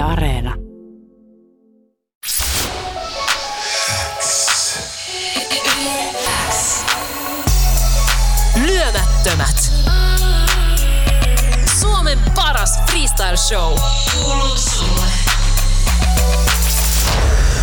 Yle Areena. Lyömättömät. Suomen paras freestyle show. Kuuluu sulle.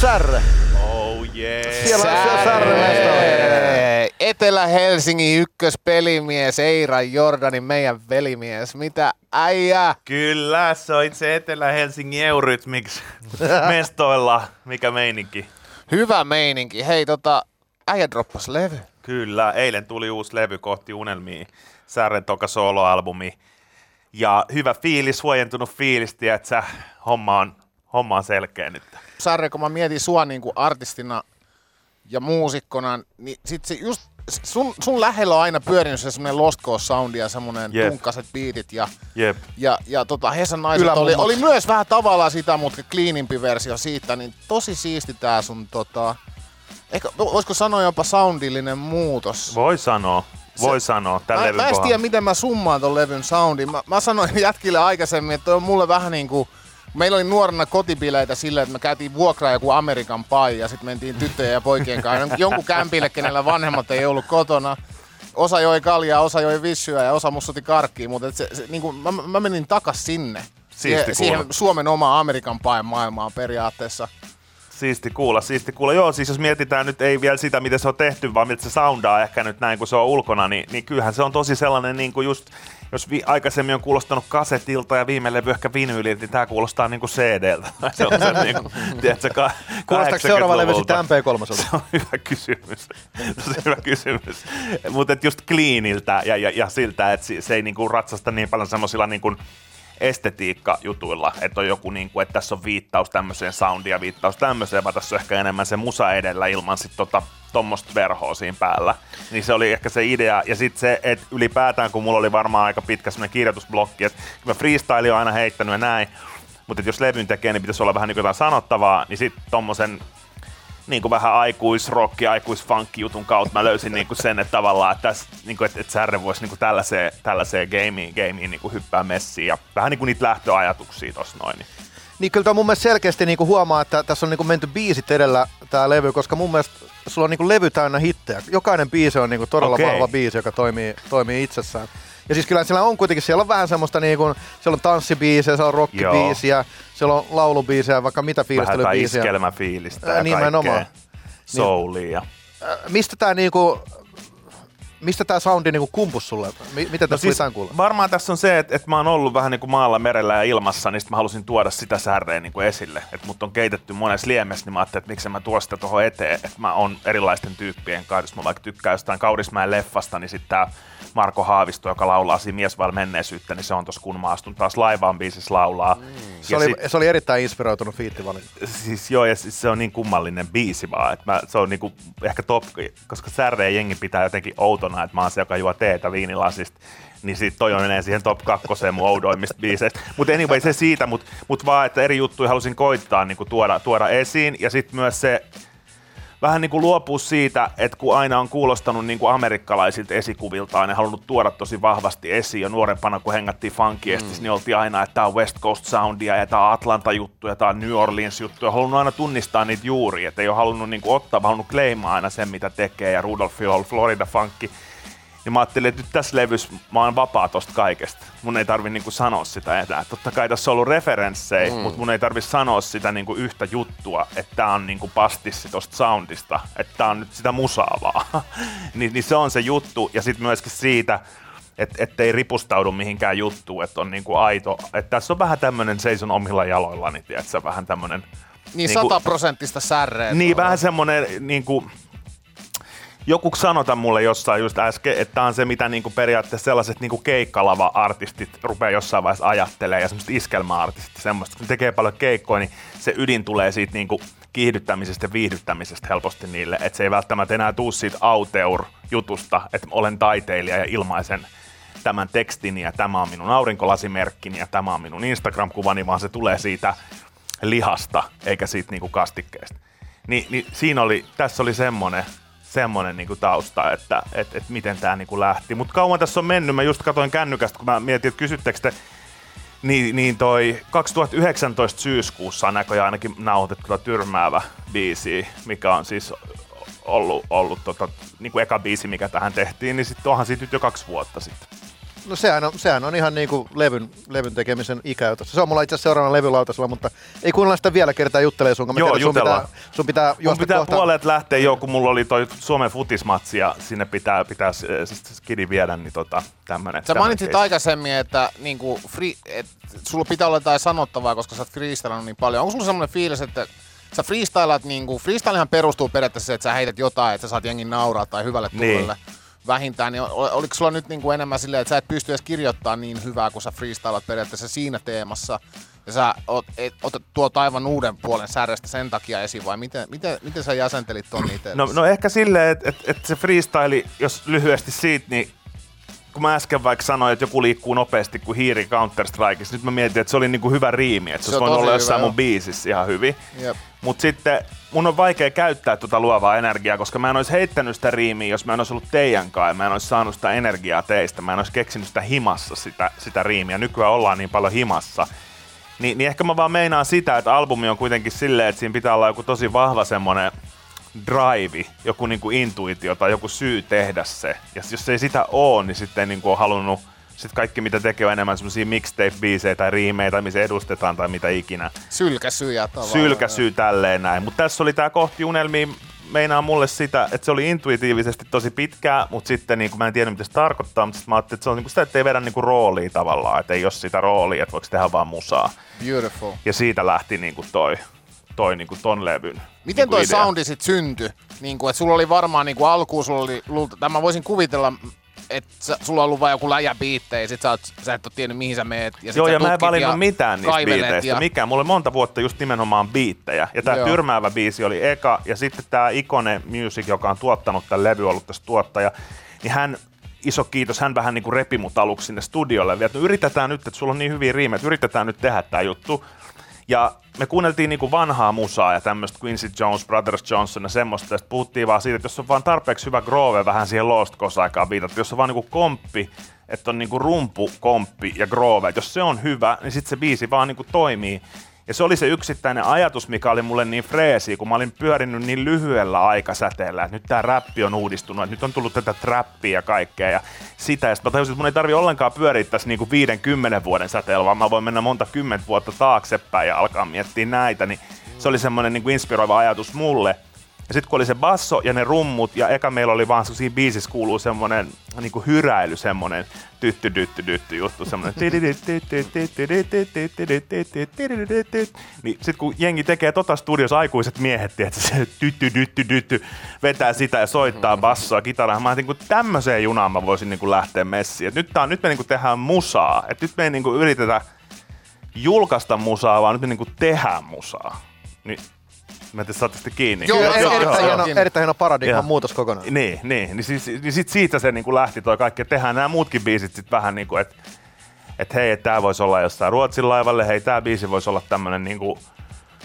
Särre. Oh yeah. Siellä on Särre mestari. Etelä-Helsingin ykköspelimies Eira Jordanin, meidän velimies. Mitä äijä? Kyllä, se on itse Etelä-Helsingin Eurythmics mestoilla. Mikä meininki? Hyvä meininki. Hei, tota, äijä droppas levy. Kyllä, eilen tuli uusi levy kohti unelmia. Särren toka soloalbumi. Ja hyvä fiilis, huojentunut fiilis, että homma on, homma on selkeä nyt. Sarre, kun mä mietin sua niin kuin artistina ja muusikkona, niin sit se just sun, sun lähellä on aina pyörinyt se semmonen Lost Coast soundi ja semmonen Jep. tunkkaset biitit ja, Jep. ja, ja tota, Hesan naiset oli, oli, myös vähän tavallaan sitä, mutta cleanimpi versio siitä, niin tosi siisti tää sun tota, ehkä voisiko sanoa jopa soundillinen muutos. Voi sanoa, voi Se- sanoa. Tämän Mä, levyn mä en kohdalla. tiedä, miten mä summaan ton levyn soundin. Mä, mä sanoin jätkille aikaisemmin, että on mulle vähän niinku... Meillä oli nuorena kotibileitä silleen, että me käytiin vuokraa joku Amerikan pai ja sitten mentiin tyttöjen ja poikien kanssa jonkun kämpille, kenellä vanhemmat ei ollut kotona. Osa joi kaljaa, osa joi vissyä ja osa mussutti karkkiin, mutta se, se, niinku, mä, mä, menin takas sinne. siihen, siihen Suomen omaan Amerikan pain maailmaan periaatteessa. Siisti kuulla, siisti kuulla. Joo, siis jos mietitään nyt ei vielä sitä, miten se on tehty, vaan miltä se soundaa ehkä nyt näin, kun se on ulkona, niin, niin kyllähän se on tosi sellainen, niin kuin just, jos vi, aikaisemmin on kuulostanut kasetilta ja viime levy ehkä vinyyliltä, niin tämä kuulostaa niin kuin CD-ltä. Se on se, niin kuin, tiedätkö, ka- Kuulostaako seuraava levy 80-luvulta. sitten MP3? Se on hyvä kysymys. Se on hyvä kysymys. Mutta just cleaniltä ja, ja, ja siltä, että se, se ei niinku ratsasta niin paljon semmoisilla niinku estetiikka-jutuilla, että on joku, niinku, että tässä on viittaus tämmöiseen soundia viittaus tämmöiseen, vaan tässä on ehkä enemmän se musa edellä ilman sit tota, tuommoista verhoa siinä päällä. Niin se oli ehkä se idea. Ja sitten se, että ylipäätään, kun mulla oli varmaan aika pitkä semmoinen kirjoitusblokki, että mä freestyle on aina heittänyt ja näin, mutta jos levyn tekee, niin pitäisi olla vähän niin jotain sanottavaa, niin sitten tommosen niin kuin vähän aikuisrokki, aikuisfunkki jutun kautta mä löysin niin kuin sen, että tavallaan, että, tässä, niin kuin, että, että Särre voisi niin kuin tällaiseen, tällaiseen gameen, gameen niin kuin hyppää messiin ja vähän niin kuin niitä lähtöajatuksia tossa noin. Niin. Niin kyllä tämä mun mielestä selkeästi niinku huomaa, että tässä on niinku menty biisit edellä tämä levy, koska mun mielestä sulla on niinku levy täynnä hittejä. Jokainen biisi on niinku todella Okei. vahva biisi, joka toimii, toimii itsessään. Ja siis kyllä siellä on kuitenkin, siellä on vähän semmoista niinku, siellä on tanssibiisejä, siellä on rockibiisiä, siellä on laulubiisejä, vaikka mitä Vähän jotain fiilistelybiisiä. iskelmäfiilistä Ää, ja nimenomaan. kaikkea. Soulia. Äh, Mistä tää niinku, mistä tää soundi niinku kumpus sulle? Mi- miten tässä no siis, kuulla? varmaan tässä on se, että, että mä oon ollut vähän niin kuin maalla, merellä ja ilmassa, niin sit mä halusin tuoda sitä särreä niin kuin esille. Että mut on keitetty monessa liemessä, niin mä ajattelin, että miksi mä tuon sitä tuohon eteen. Että mä oon erilaisten tyyppien kanssa. Jos mä vaikka tykkään jostain Kaurismäen leffasta, niin sitten tää Marko Haavisto, joka laulaa siinä Mies vailla menneisyyttä, niin se on tossa kun mä astun taas laivaan biisissä laulaa. Mm. Se oli, se oli erittäin inspiroitunut fiittivalinta. siis joo, ja siis se on niin kummallinen biisi vaan, että mä, se on niinku ehkä top, koska särreen jengi pitää jotenkin outona, että mä oon se, joka juo teetä viinilasista, niin sit toi menee siihen top kakkoseen mun oudoimmista biiseistä. Mutta anyway, se siitä, mutta mut vaan, että eri juttuja halusin koittaa niinku tuoda, tuoda esiin, ja sitten myös se, vähän niin kuin luopua siitä, että kun aina on kuulostanut niin kuin amerikkalaisilta esikuviltaan ja halunnut tuoda tosi vahvasti esiin, ja nuorempana kun hengattiin funkiestis, mm. niin oltiin aina, että tämä on West Coast Soundia, ja tämä on Atlanta-juttu, ja tämä on New Orleans-juttu, ja halunnut aina tunnistaa niitä juuri, että ei ole halunnut niin kuin ottaa, vaan halunnut kleimaa aina sen, mitä tekee, ja Rudolph Hill, Florida Funkki, niin mä ajattelin, että nyt tässä levyssä mä oon vapaa tosta kaikesta. Mun ei tarvi niinku sanoa sitä enää. Totta kai tässä on ollut referenssejä, mm. mutta mun ei tarvi sanoa sitä niinku yhtä juttua, että tää on niinku pastissi tosta soundista, että tää on nyt sitä musaa vaan. niin, niin se on se juttu. Ja sitten myöskin siitä, että ettei ripustaudu mihinkään juttuun, että on niinku aito. Että tässä on vähän tämmönen seison omilla jaloillani, tiedätkö, vähän tämmönen... Niin Niinku- sataprosenttista särreä. Niin, vähän semmonen niinku, joku sanota mulle jossain just äsken, että tää on se, mitä niinku periaatteessa sellaiset niinku keikkalava-artistit rupeaa jossain vaiheessa ajattelee ja semmoiset iskelma-artistit, semmoista, kun tekee paljon keikkoja, niin se ydin tulee siitä niinku kiihdyttämisestä ja viihdyttämisestä helposti niille, että se ei välttämättä enää tuu siitä auteur-jutusta, että olen taiteilija ja ilmaisen tämän tekstin ja tämä on minun aurinkolasimerkkini ja tämä on minun Instagram-kuvani, vaan se tulee siitä lihasta eikä siitä niinku kastikkeesta. Ni, niin siinä oli, tässä oli semmonen, semmonen niinku tausta, että et, et miten tämä niinku lähti. Mutta kauan tässä on mennyt, mä just katsoin kännykästä, kun mä mietin, että kysyttekö te Niin, niin toi 2019 syyskuussa on näköjään ainakin nauhoitettu tyrmäävä biisi, mikä on siis ollut, ollut tota, niin kuin eka biisi, mikä tähän tehtiin, niin sitten onhan siitä nyt jo kaksi vuotta sitten. No sehän on, sehän on ihan niinku levyn, levyn tekemisen ikäytössä. Se on mulla itse asiassa seuraavana levylautasella, mutta ei kuunnella sitä vielä kertaa juttelee sun Joo, sun pitää, sun pitää Mun pitää kohta. puolet lähteä jo, kun mulla oli toi Suomen futismatsi ja sinne pitää, pitää siis skidi viedä, niin tota, tämmönen. Sä mainitsit case. aikaisemmin, että niinku free, et, sulla pitää olla jotain sanottavaa, koska sä oot freestylannut niin paljon. Onko sulla semmoinen fiilis, että sä freestylat, niinku, freestylehan perustuu periaatteessa että sä heität jotain, että sä saat jengin nauraa tai hyvälle tuulelle. Niin vähintään, niin oliko sulla nyt niin kuin enemmän silleen, että sä et pysty edes kirjoittamaan niin hyvää, kun sä freestylat periaatteessa siinä teemassa, ja sä ot, et, otat tuot aivan uuden puolen särjestä sen takia esiin, vai miten, miten, miten sä jäsentelit ton niitä? No, no ehkä silleen, että et, et se freestyle, jos lyhyesti siitä, niin kun mä äsken vaikka sanoin, että joku liikkuu nopeasti kuin hiiri Counter-Strikeissa, nyt mä mietin, että se oli niinku hyvä riimi, että se, se olisi voinut olla jossain mun biisissä ihan hyvin. Mutta sitten mun on vaikea käyttää tuota luovaa energiaa, koska mä en olisi heittänyt sitä riimiä, jos mä en olisi ollut teidän kanssa, mä en olisi saanut sitä energiaa teistä, mä en olisi keksinyt sitä himassa sitä, sitä riimiä. Nykyään ollaan niin paljon himassa. Ni, niin ehkä mä vaan meinaan sitä, että albumi on kuitenkin silleen, että siinä pitää olla joku tosi vahva semmonen drive, joku niinku intuitio tai joku syy tehdä se. Ja jos ei sitä ole, niin sitten niinku on halunnut sitten kaikki mitä tekee on enemmän semmoisia mixtape-biisejä tai riimeitä, missä edustetaan tai mitä ikinä. Sylkäsyjä tavallaan. Sylkäsy tälleen näin. Mutta tässä oli tämä kohti unelmia meinaa mulle sitä, että se oli intuitiivisesti tosi pitkää, mutta sitten niin mä en tiedä mitä se tarkoittaa, mutta sitten mä ajattelin, että se on niin kuin sitä, että ei vedä niin kuin roolia tavallaan, että ei ole sitä roolia, että voiko tehdä vaan musaa. Beautiful. Ja siitä lähti niin kuin toi, toi niin kuin ton levyn Miten niin toi idea. soundi sitten syntyi? Niin kuin, että sulla oli varmaan niin kuin alkuun, sulla oli, tämä voisin kuvitella, että sulla on ollut vain joku läjä biittejä, ja sit sä, oot, sä et ole tiennyt mihin sä meet. Ja Joo, ja mä en valinnut mitään niistä biiteistä. Ja... Mikään. Mulla oli monta vuotta just nimenomaan biittejä. Ja tää Joo. tyrmäävä biisi oli eka, ja sitten tää Ikone Music, joka on tuottanut tämän levy, ollut tässä tuottaja, niin hän iso kiitos, hän vähän niin kuin repi mut aluksi sinne studiolle. Vielä, että no yritetään nyt, että sulla on niin hyviä riimejä, että yritetään nyt tehdä tämä juttu. Ja me kuunneltiin niinku vanhaa musaa ja tämmöistä Quincy Jones, Brothers Johnson ja semmoista. Ja puhuttiin vaan siitä, että jos on vaan tarpeeksi hyvä groove, vähän siihen Lost Coast-aikaan viitattu, jos on vaan niinku komppi, että on niinku rumpu, komppi ja groove, että jos se on hyvä, niin sitten se biisi vaan niinku toimii. Ja se oli se yksittäinen ajatus, mikä oli mulle niin freesi, kun mä olin pyörinyt niin lyhyellä aikasäteellä, että nyt tämä räppi on uudistunut, että nyt on tullut tätä trappia ja kaikkea ja sitä. Ja sitten mä tajusin, että mun ei tarvi ollenkaan pyöriä tässä niinku 50 vuoden säteellä, vaan mä voin mennä monta kymmentä vuotta taaksepäin ja alkaa miettiä näitä. Niin se oli semmoinen niinku inspiroiva ajatus mulle. Ja sitten kun oli se basso ja ne rummut, ja eka meillä oli vaan, siinä biisissä kuuluu semmonen niinku hyräily, semmonen tytty dytty dytty juttu, semmonen niin sit kun jengi tekee tota studiossa aikuiset miehet, että se tytty dytty dytty vetää sitä ja soittaa bassoa, kitaraa, mä ajattelin, kun tämmöiseen junaan mä voisin niinku lähteä messiin. Et nyt, tää nyt me niinku tehdään musaa, että nyt me ei niinku yritetä julkaista musaa, vaan nyt me niinku tehdään musaa. Niin Mä en tiedä, kiinni. Joo, joo, joo, erittäin, hieno, erittäin hieno paradigman muutos kokonaan. Niin, niin. niin, siis, niin sit siitä se niin kuin lähti toi kaikki. Tehdään nämä muutkin biisit sit vähän niin kuin, että et hei, että tää voisi olla jossain Ruotsin laivalle, hei, tää biisi voisi olla tämmönen niin kuin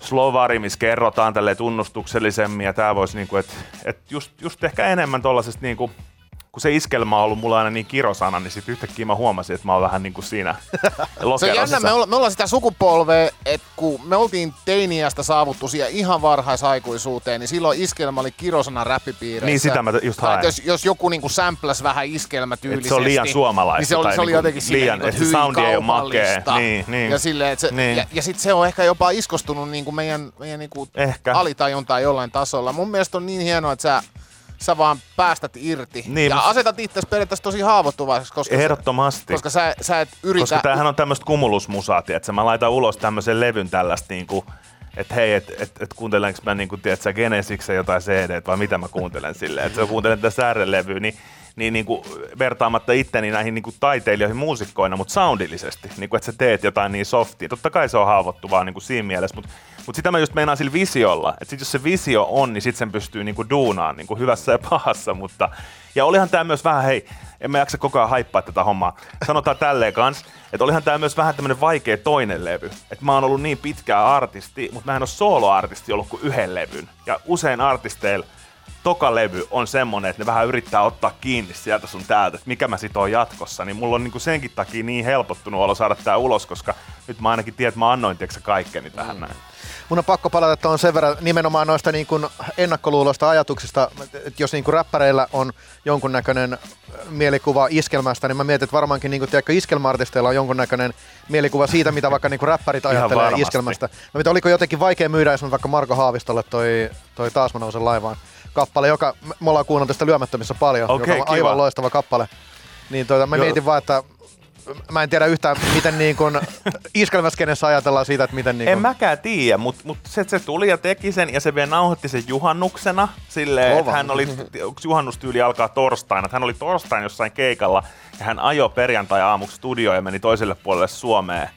slovari, missä kerrotaan tälle tunnustuksellisemmin ja tää voisi niinku, että et just, just ehkä enemmän tollasesta niinku, kun se iskelmä on ollut mulla aina niin kirosana, niin sitten yhtäkkiä mä huomasin, että mä oon vähän niin kuin siinä Se on jännä, me, olla, me ollaan sitä sukupolvea, että kun me oltiin teiniästä saavuttu siihen ihan varhaisaikuisuuteen, niin silloin iskelmä oli kirosana räppipiireissä. Niin sitä mä just haen. Jos, jos joku niin sämpläs vähän iskelmätyylisesti. Et se on liian suomalaista. Niin se oli, se oli jotenkin liian, silleen, se soundi ei ole makea. Niin, niin. Ja, silleen, että se, niin. ja, ja sitten se on ehkä jopa iskostunut niin kuin meidän, meidän niin kuin ehkä. alitajuntaan jollain tasolla. Mun mielestä on niin hienoa, että sä sä vaan päästät irti. Niin, ja asetat itse periaatteessa tosi haavoittuvaiseksi, koska, Ehdottomasti. Sä, koska sä, sä et yritä... Koska tämähän on tämmöistä kumulusmusaa, että mä laitan ulos tämmöisen levyn tällaista niinku, että hei, että et, et kuuntelenko mä niinku, tiedätkö, Genesiksen jotain CD, vai mitä mä kuuntelen silleen, että mä kuuntelen tätä säärelevyä, niin niin, niin kuin vertaamatta itteni näihin niin kuin taiteilijoihin muusikkoina, mutta soundillisesti, niin kuin, että sä teet jotain niin softia. Totta kai se on haavoittuvaa niin kuin siinä mielessä, mutta, mutta sitä mä just meinaan sillä visiolla, että sit jos se visio on, niin sit sen pystyy niin kuin duunaan niin kuin hyvässä ja pahassa, mutta ja olihan tämä myös vähän, hei, en mä jaksa koko ajan haippaa tätä hommaa. Sanotaan tälleen kans, että olihan tämä myös vähän tämmönen vaikea toinen levy. Että mä oon ollut niin pitkää artisti, mutta mä en ole soloartisti ollut kuin yhden levyn. Ja usein artisteilla toka levy on semmonen, että ne vähän yrittää ottaa kiinni sieltä sun täältä, että mikä mä sit oon jatkossa, niin mulla on niinku senkin takia niin helpottunut olo saada tää ulos, koska nyt mä ainakin tiedän, että mä annoin tiedätkö, kaikkeni tähän mm. näin. Mun on pakko palata tuohon sen verran nimenomaan noista niin kuin ennakkoluuloista ajatuksista, että jos niin kuin räppäreillä on jonkunnäköinen mielikuva iskelmästä, niin mä mietin, että varmaankin niin kuin, tiedätkö, iskelmäartisteilla on jonkunnäköinen mielikuva siitä, mitä vaikka niin kuin räppärit ajattelee varmasti. iskelmästä. No mitä, oliko jotenkin vaikea myydä esimerkiksi vaikka Marko Haavistolle toi, toi Taas mä nousen laivaan kappale, joka me ollaan kuunneltu tästä lyömättömissä paljon, Okei, joka on aivan kiva. loistava kappale. Niin tuota, mä Joo. mietin vaan, että mä en tiedä yhtään, miten niin kuin iskelmäskenessä ajatellaan siitä, että miten niin En kuin, mäkään tiedä, mutta mut se, se tuli ja teki sen ja se vielä nauhoitti sen juhannuksena silleen, että hän oli, juhannustyyli alkaa torstaina, että hän oli torstain jossain keikalla ja hän ajoi perjantai-aamuksi studioon ja meni toiselle puolelle Suomeen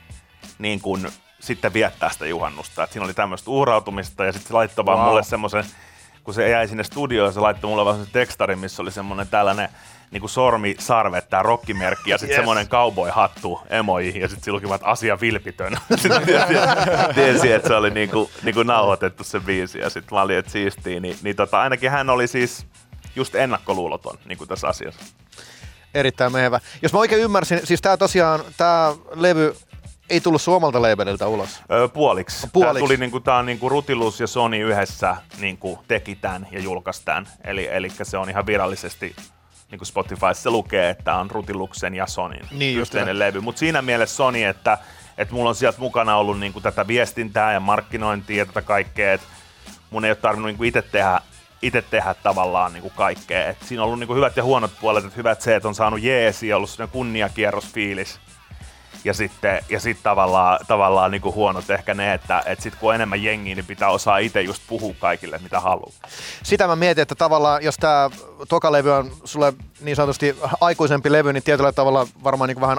niin kuin sitten viettää sitä juhannusta. Et siinä oli tämmöistä uhrautumista ja sitten se laittoi vaan Wow. mulle semmoisen, kun se jäi sinne studioon, se laittoi mulle vaan tekstarin, missä oli semmoinen tällainen niin kuin sormi, sarvet, tää rokkimerkki ja sitten Yes. semmoinen cowboy-hattu emoihin ja sitten sillä että asia vilpitön. Sitten tiesi, että se oli niinku, niinku nauhoitettu se biisi ja sitten mä olin, että siistii. Niin, niin tota, ainakin hän oli siis just ennakkoluuloton niin kuin tässä asiassa. Erittäin mehevä. Jos mä oikein ymmärsin, siis tää tosiaan, tää levy ei tullut suomalta labelilta ulos. Öö, puoliksi. Puoliksi. Tää tuli niinku, tää on niinku Rutilus ja Sony yhdessä niinku teki tämän ja julkaisi tämän. Eli, eli se on ihan virallisesti niin kuin Spotifyssa lukee, että on Rutiluksen ja Sonin Niin yhteinen levy. Mutta siinä mielessä Sony, että, että mulla on sieltä mukana ollut niin kuin tätä viestintää ja markkinointia ja tätä kaikkea, että mun ei ole tarvinnut niin kuin itse tehdä itse tehdä tavallaan niin kuin kaikkea. Et siinä on ollut niin kuin hyvät ja huonot puolet, että hyvät se, että on saanut jeesi, ollut sellainen kunniakierrosfiilis. Ja sitten ja sit tavallaan, tavallaan niin kuin huonot ehkä ne, että, että sit kun on enemmän jengiä, niin pitää osaa itse just puhua kaikille, mitä haluaa. Sitä mä mietin, että tavallaan jos tämä toka levy on sulle niin sanotusti aikuisempi levy, niin tietyllä tavalla varmaan niin vähän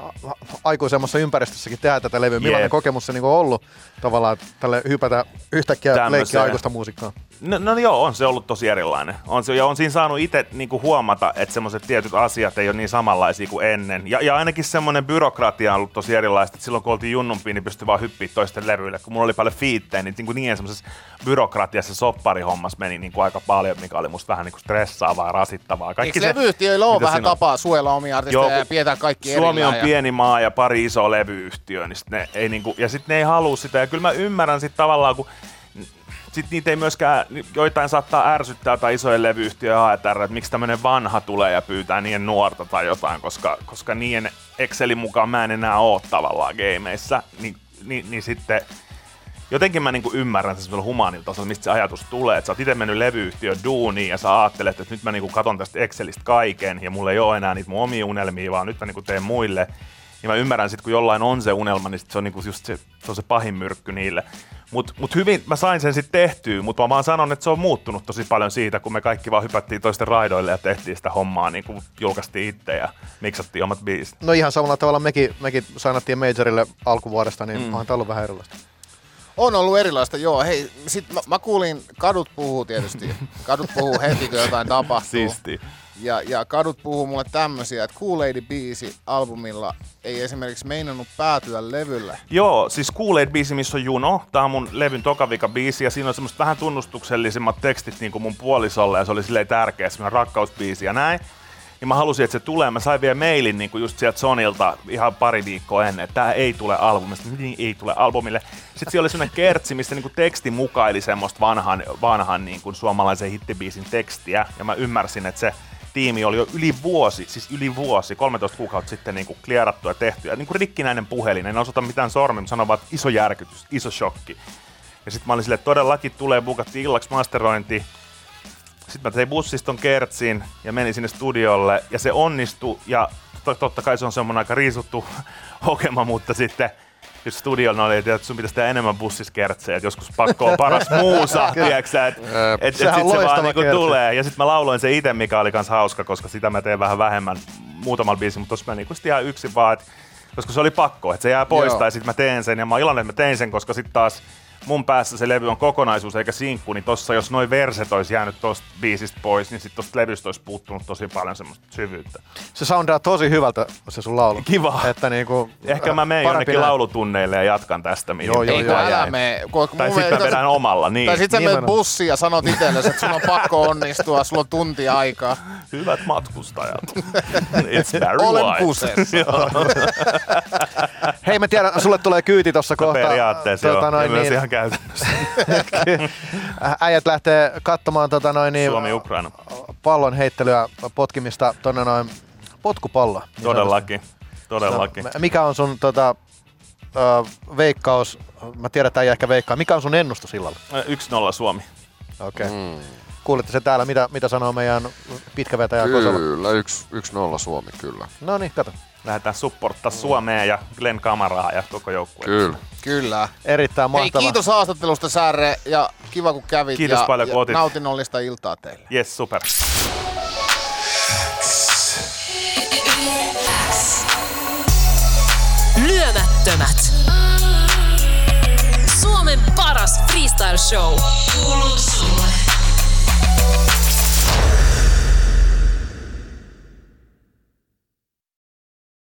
aikuisemmassa ympäristössäkin tehdä tätä levyä. Millainen kokemus se niin on ollut tavallaan tälle hypätä yhtäkkiä Tämmöiseen. leikkiä aikuista muusikkoa? No, no joo, on se ollut tosi erilainen. On se, ja on siinä saanut itse niinku huomata, että semmoiset tietyt asiat ei ole niin samanlaisia kuin ennen. Ja, ja ainakin semmoinen byrokratia on ollut tosi erilaista, että silloin kun oltiin junnumpi, niin pystyi vaan hyppiä toisten levyille. Kun mulla oli paljon fiittejä, niin, niinku niin semmoisessa byrokratiassa sopparihommassa meni niinku aika paljon, mikä oli musta vähän niinku stressaavaa ja rasittavaa. Eikö levyyhtiöillä ole vähän tapaa suojella omia artisteja Joo, ja pidetään kaikki Suomi on ja- pieni maa ja pari isoa levyyhtiöä, niin sit ne ei niinku, ja sitten ne ei halua sitä. Ja kyllä mä ymmärrän sit tavallaan, kun sit niitä ei myöskään, joitain saattaa ärsyttää tai isojen levyyhtiöjen AETR, että miksi tämmöinen vanha tulee ja pyytää niiden nuorta tai jotain, koska, koska niiden Excelin mukaan mä en enää oo tavallaan gameissa, niin, niin, niin sitten jotenkin mä niinku ymmärrän sen semmoisella humaanilla tasolla, mistä se ajatus tulee, että sä oot itse mennyt levyyhtiön duuniin ja sä ajattelet, että nyt mä niinku katon tästä Excelistä kaiken ja mulla ei ole enää niitä mun omia unelmia, vaan nyt mä niinku teen muille. Niin mä ymmärrän sitten, kun jollain on se unelma, niin sit se on niinku just se, se, on se pahin myrkky niille. Mut, mut hyvin mä sain sen sitten tehtyä, mutta mä vaan sanon, että se on muuttunut tosi paljon siitä, kun me kaikki vaan hypättiin toisten raidoille ja tehtiin sitä hommaa, niin kuin julkaistiin itse ja miksattiin omat biisit. No ihan samalla tavalla mekin, mekin sainattiin Majorille alkuvuodesta, niin mm. onhan tämä ollut vähän erilaista. On ollut erilaista, joo. Hei, sit mä, mä kuulin, kadut puhuu tietysti. Kadut puhuu heti, kun jotain tapahtuu. Siisti. Ja, ja kadut puhuu mulle tämmösiä, että Kool Lady-biisi albumilla ei esimerkiksi meinannut päätyä levylle. Joo, siis Kool biisi missä on Juno. Tää on mun levyn tokavika biisi ja siinä on semmoista vähän tunnustuksellisemmat tekstit niin kuin mun puolisolle ja se oli silleen tärkeä, semmoinen rakkausbiisi ja näin. Niin mä halusin, että se tulee. Mä sain vielä mailin niin kuin just sieltä Sonilta ihan pari viikkoa ennen, että tää ei tule albumista. Niin ei tule albumille. Sitten siellä oli semmoinen kertsi, missä niin kuin teksti mukaili semmoista vanhan, vanhan niin kuin suomalaisen hittibiisin tekstiä. Ja mä ymmärsin, että se tiimi oli jo yli vuosi, siis yli vuosi, 13 kuukautta sitten niin kuin klierattu ja tehty. Ja niin kuin rikkinäinen puhelin, en osoita mitään sormia, mutta että iso järkytys, iso shokki. Ja sitten mä olin silleen, että todellakin tulee, bukattiin illaksi masterointi. Sitten mä tein bussiston kertsin ja menin sinne studiolle ja se onnistui ja to- totta kai se on semmoinen aika riisuttu hokema, mutta sitten just studiolla oli, että sun pitäisi tehdä enemmän bussiskertsejä, että joskus pakko on paras muusa, tiedätkö että et, et, sit se vaan niinku tulee. Ja sitten mä lauloin se itse, mikä oli kans hauska, koska sitä mä teen vähän vähemmän muutamalla biisillä, mutta tossa mä niinku ihan yksin vaan, et, koska se oli pakko, että se jää pois Joo. tai sitten mä teen sen ja mä oon iloinen, että mä tein sen, koska sitten taas mun päässä se levy on kokonaisuus eikä sinkku, niin tossa jos noin verset olisi jäänyt tosta biisistä pois, niin sitten tosta levystä olisi puuttunut tosi paljon semmoista syvyyttä. Se soundaa tosi hyvältä, se sun laulu. Kiva. Että niinku, Ehkä mä menen jonnekin näin. laulutunneille ja jatkan tästä, mihin Joo, joo, Ei joo. älä mene. kun- Tai sitten mä vedän omalla, niin. Tai sit sä menet bussiin ja sanot itsellesi, että sun on pakko onnistua, sulla on tunti aikaa. Hyvät matkustajat. It's very Olen kusessa. Hei, mä tiedän, sulle tulee kyyti tuossa kohta. No Periaatteessa joo, noin, niin, ihan käytännössä. äijät lähtee katsomaan tota noin, niin, Suomi-Ukraina. pallon heittelyä, potkimista tonne noin potkupalloa. niin Todellakin. Todellakin. sanotusti. Mikä on sun tota, ö, veikkaus, mä tiedän, että ei ehkä veikkaa, mikä on sun ennustus sillalla? 1-0 Suomi. Okei. Okay. Mm. Kuulitte se täällä, mitä, mitä sanoo meidän pitkävetäjä Kosola? Kyllä, yksi, yksi nolla Suomi, kyllä. No niin, kato. Lähdetään supporttaa Suomea ja Glenn Kamaraa ja koko joukkueen. Kyllä. Kyllä. Erittäin Hei, mahtava. kiitos haastattelusta Särre ja kiva kun kävit Kiitos ja, paljon, ja kun otit. nautinnollista iltaa teille. Yes, super. Lyömättömät. Suomen paras freestyle show. Kuuluu sulle.